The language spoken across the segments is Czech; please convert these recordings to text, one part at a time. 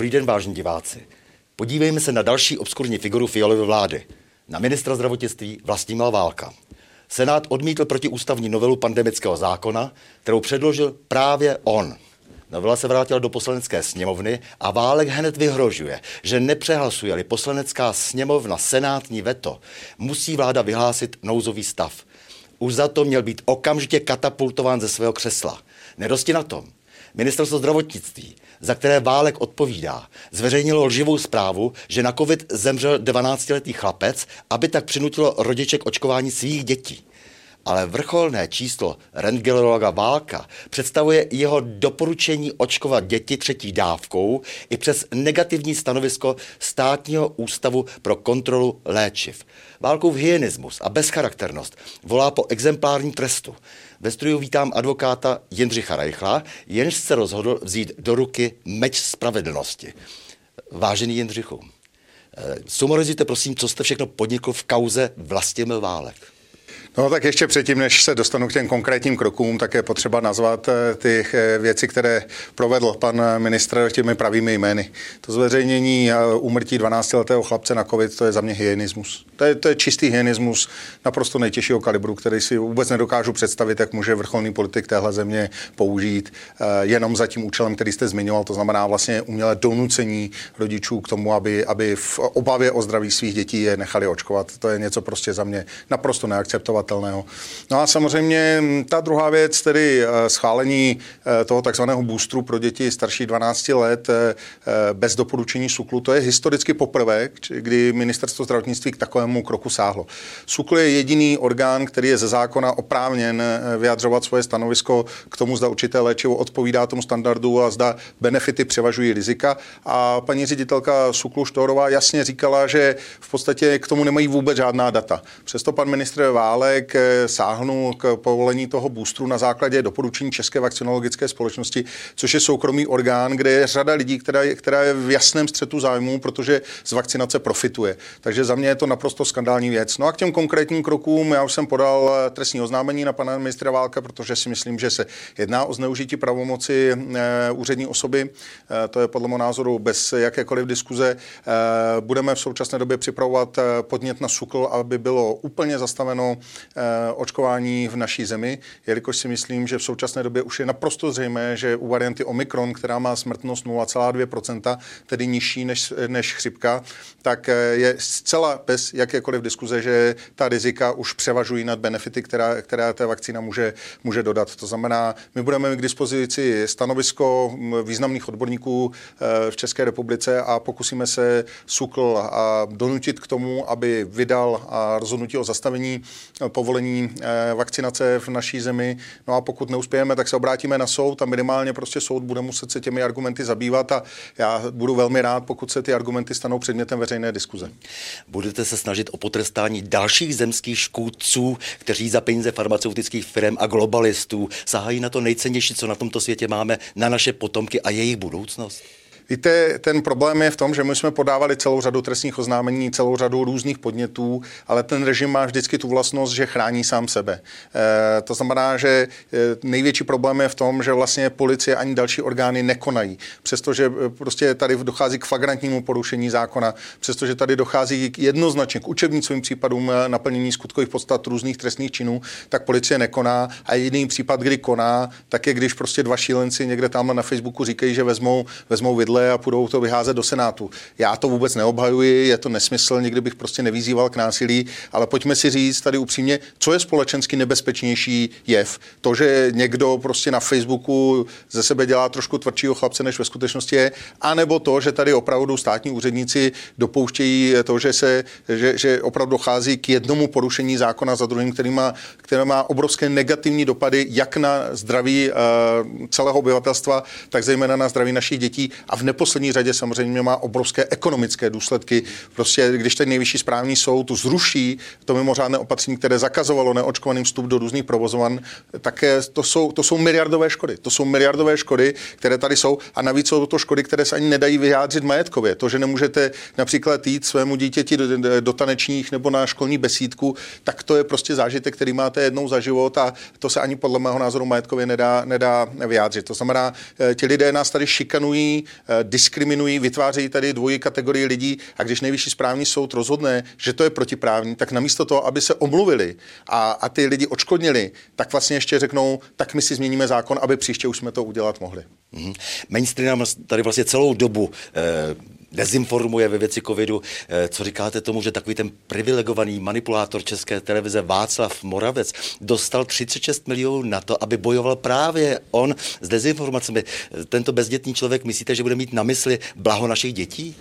Dobrý den, vážení diváci. Podívejme se na další obskurní figuru Fialovy vlády. Na ministra zdravotnictví Vlastimila Válka. Senát odmítl protiústavní novelu pandemického zákona, kterou předložil právě on. Novela se vrátila do poslanecké sněmovny a Válek hned vyhrožuje, že nepřehlasuje-li poslanecká sněmovna senátní veto, musí vláda vyhlásit nouzový stav. Už za to měl být okamžitě katapultován ze svého křesla. Nedosti na tom. Ministerstvo zdravotnictví, za které Válek odpovídá, zveřejnilo lživou zprávu, že na covid zemřel 12-letý chlapec, aby tak přinutilo rodiče k očkování svých dětí ale vrcholné číslo rentgenologa Válka představuje jeho doporučení očkovat děti třetí dávkou i přes negativní stanovisko Státního ústavu pro kontrolu léčiv. Válkův hyenismus a bezcharakternost volá po exemplárním trestu. Ve studiu vítám advokáta Jindřicha Reichla, jenž se rozhodl vzít do ruky meč spravedlnosti. Vážený Jindřichu, eh, sumarizujte prosím, co jste všechno podnikl v kauze Vlastimil Válek. No tak ještě předtím, než se dostanu k těm konkrétním krokům, tak je potřeba nazvat eh, ty eh, věci, které provedl pan ministr těmi pravými jmény. To zveřejnění úmrtí 12-letého chlapce na covid, to je za mě hyenismus. To je, to je čistý hyenismus naprosto nejtěžšího kalibru, který si vůbec nedokážu představit, jak může vrcholný politik téhle země použít eh, jenom za tím účelem, který jste zmiňoval, to znamená vlastně umělé donucení rodičů k tomu, aby, aby v obavě o zdraví svých dětí je nechali očkovat. To je něco prostě za mě naprosto neakceptovatelného. No a samozřejmě ta druhá věc, tedy eh, schválení eh, toho takzvaného boostru pro děti starší 12 let bez doporučení SUKLu, to je historicky poprvé, kdy ministerstvo zdravotnictví k takovému kroku sáhlo. SUKL je jediný orgán, který je ze zákona oprávněn vyjadřovat svoje stanovisko k tomu, zda určité léčivo odpovídá tomu standardu a zda benefity převažují rizika. A paní ředitelka SUKLu Štorová jasně říkala, že v podstatě k tomu nemají vůbec žádná data. Přesto pan ministr Válek eh, sáhnul k povolení toho boostru na základě doporučení České vakcinologické společnosti, což je soukromý orgán, kde je řada lidí, která je, která je v jasném střetu zájmů, protože z vakcinace profituje. Takže za mě je to naprosto skandální věc. No a k těm konkrétním krokům, já už jsem podal eh, trestní oznámení na pana ministra Válka, protože si myslím, že se jedná o zneužití pravomoci e, úřední osoby. To je podle mého názoru bez jakékoliv diskuze. Budeme v současné době připravovat podnět na SUKL, aby bylo úplně zastaveno očkování v naší zemi, jelikož si myslím, že v současné době už je naprosto zřejmé, že u varianty Omikron, která má smrtnost 0,2%, tedy nižší než, než chřipka, tak je zcela bez jak jakékoliv diskuze, že ta rizika už převažují nad benefity, která, která ta vakcína může, může dodat. To znamená, my budeme mít k dispozici stanovisko významných odborníků eh, v České republice a pokusíme se SUKL a donutit k tomu, aby vydal rozhodnutí o zastavení eh, povolení eh, vakcinace v naší zemi. No a pokud neuspějeme, tak se obrátíme na soud a minimálně prostě soud bude muset se těmi argumenty zabývat a já budu velmi rád, pokud se ty argumenty stanou předmětem veřejné diskuze. Budete se snažit snažit o potrestání dalších zemských škůdců, kteří za peníze farmaceutických firm a globalistů sahají na to nejcennější, co na tomto světě máme, na naše potomky a jejich budoucnost? Víte, ten problém je v tom, že my jsme podávali celou řadu trestních oznámení, celou řadu různých podnětů, ale ten režim má vždycky tu vlastnost, že chrání sám sebe. E, to znamená, že e, největší problém je v tom, že vlastně policie ani další orgány nekonají. Přestože e, prostě tady dochází k flagrantnímu porušení zákona, přestože tady dochází k jednoznačně k učebnicovým případům naplnění skutkových podstat různých trestných činů, tak policie nekoná. A jediný případ, kdy koná, tak je, když prostě dva šílenci někde tam na Facebooku říkají, že vezmou, vezmou vidle tohle a půjdou to vyházet do Senátu. Já to vůbec neobhajuji, je to nesmysl, nikdy bych prostě nevyzýval k násilí, ale pojďme si říct tady upřímně, co je společensky nebezpečnější jev. To, že někdo prostě na Facebooku ze sebe dělá trošku tvrdšího chlapce, než ve skutečnosti je, anebo to, že tady opravdu státní úředníci dopouštějí to, že, se, že, že opravdu dochází k jednomu porušení zákona za druhým, který má, které má obrovské negativní dopady jak na zdraví uh, celého obyvatelstva, tak zejména na zdraví našich dětí a v neposlední řadě samozřejmě má obrovské ekonomické důsledky. Prostě když ten nejvyšší správní soud zruší to mimořádné opatření, které zakazovalo neočkovaným vstup do různých provozovan, tak to jsou, to jsou miliardové škody. To jsou miliardové škody, které tady jsou a navíc jsou to škody, které se ani nedají vyjádřit majetkově. To, že nemůžete například jít svému dítěti do, do tanečních nebo na školní besídku, tak to je prostě zážitek, který máte jednou za život a to se ani podle mého názoru majetkově nedá, nedá vyjádřit. To znamená, eh, ti lidé nás tady šikanují, diskriminují, vytvářejí tady dvojí kategorii lidí a když nejvyšší správní soud rozhodne, že to je protiprávní, tak namísto toho, aby se omluvili a, a ty lidi odškodnili, tak vlastně ještě řeknou, tak my si změníme zákon, aby příště už jsme to udělat mohli. Mm-hmm. Mainstream tady vlastně celou dobu eh, dezinformuje ve věci covidu. Eh, co říkáte tomu, že takový ten privilegovaný manipulátor České televize Václav Moravec dostal 36 milionů na to, aby bojoval právě on s dezinformacemi. Tento bezdětný člověk, myslíte, že bude mít na mysli blaho našich dětí?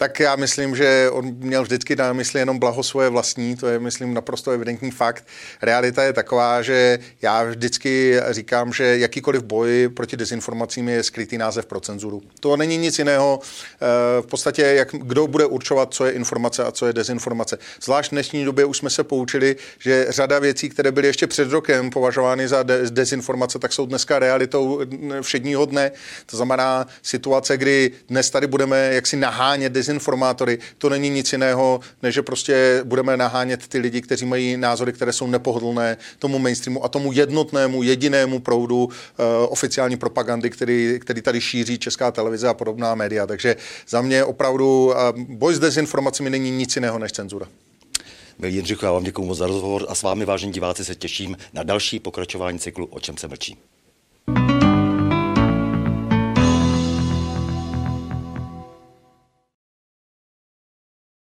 Tak já myslím, že on měl vždycky na mysli jenom blaho svoje vlastní, to je, myslím, naprosto evidentní fakt. Realita je taková, že já vždycky říkám, že jakýkoliv boj proti dezinformacím je skrytý název pro cenzuru. To není nic jiného. Eh, v podstatě, jak, kdo bude určovat, co je informace a co je dezinformace. Zvlášť v dnešní době už jsme se poučili, že řada věcí, které byly ještě před rokem považovány za de- dezinformace, tak jsou dneska realitou všedního dne. To znamená situace, kdy dnes tady budeme jaksi nahánět dezinformace dezinformátory, to není nic jiného, než že prostě budeme nahánět ty lidi, kteří mají názory, které jsou nepohodlné tomu mainstreamu a tomu jednotnému, jedinému proudu uh, oficiální propagandy, který, který tady šíří Česká televize a podobná média. Takže za mě opravdu uh, boj s dezinformacemi není nic jiného než cenzura. Jindřichu, já vám děkuji moc za rozhovor a s vámi, vážení diváci, se těším na další pokračování cyklu O čem se mlčí.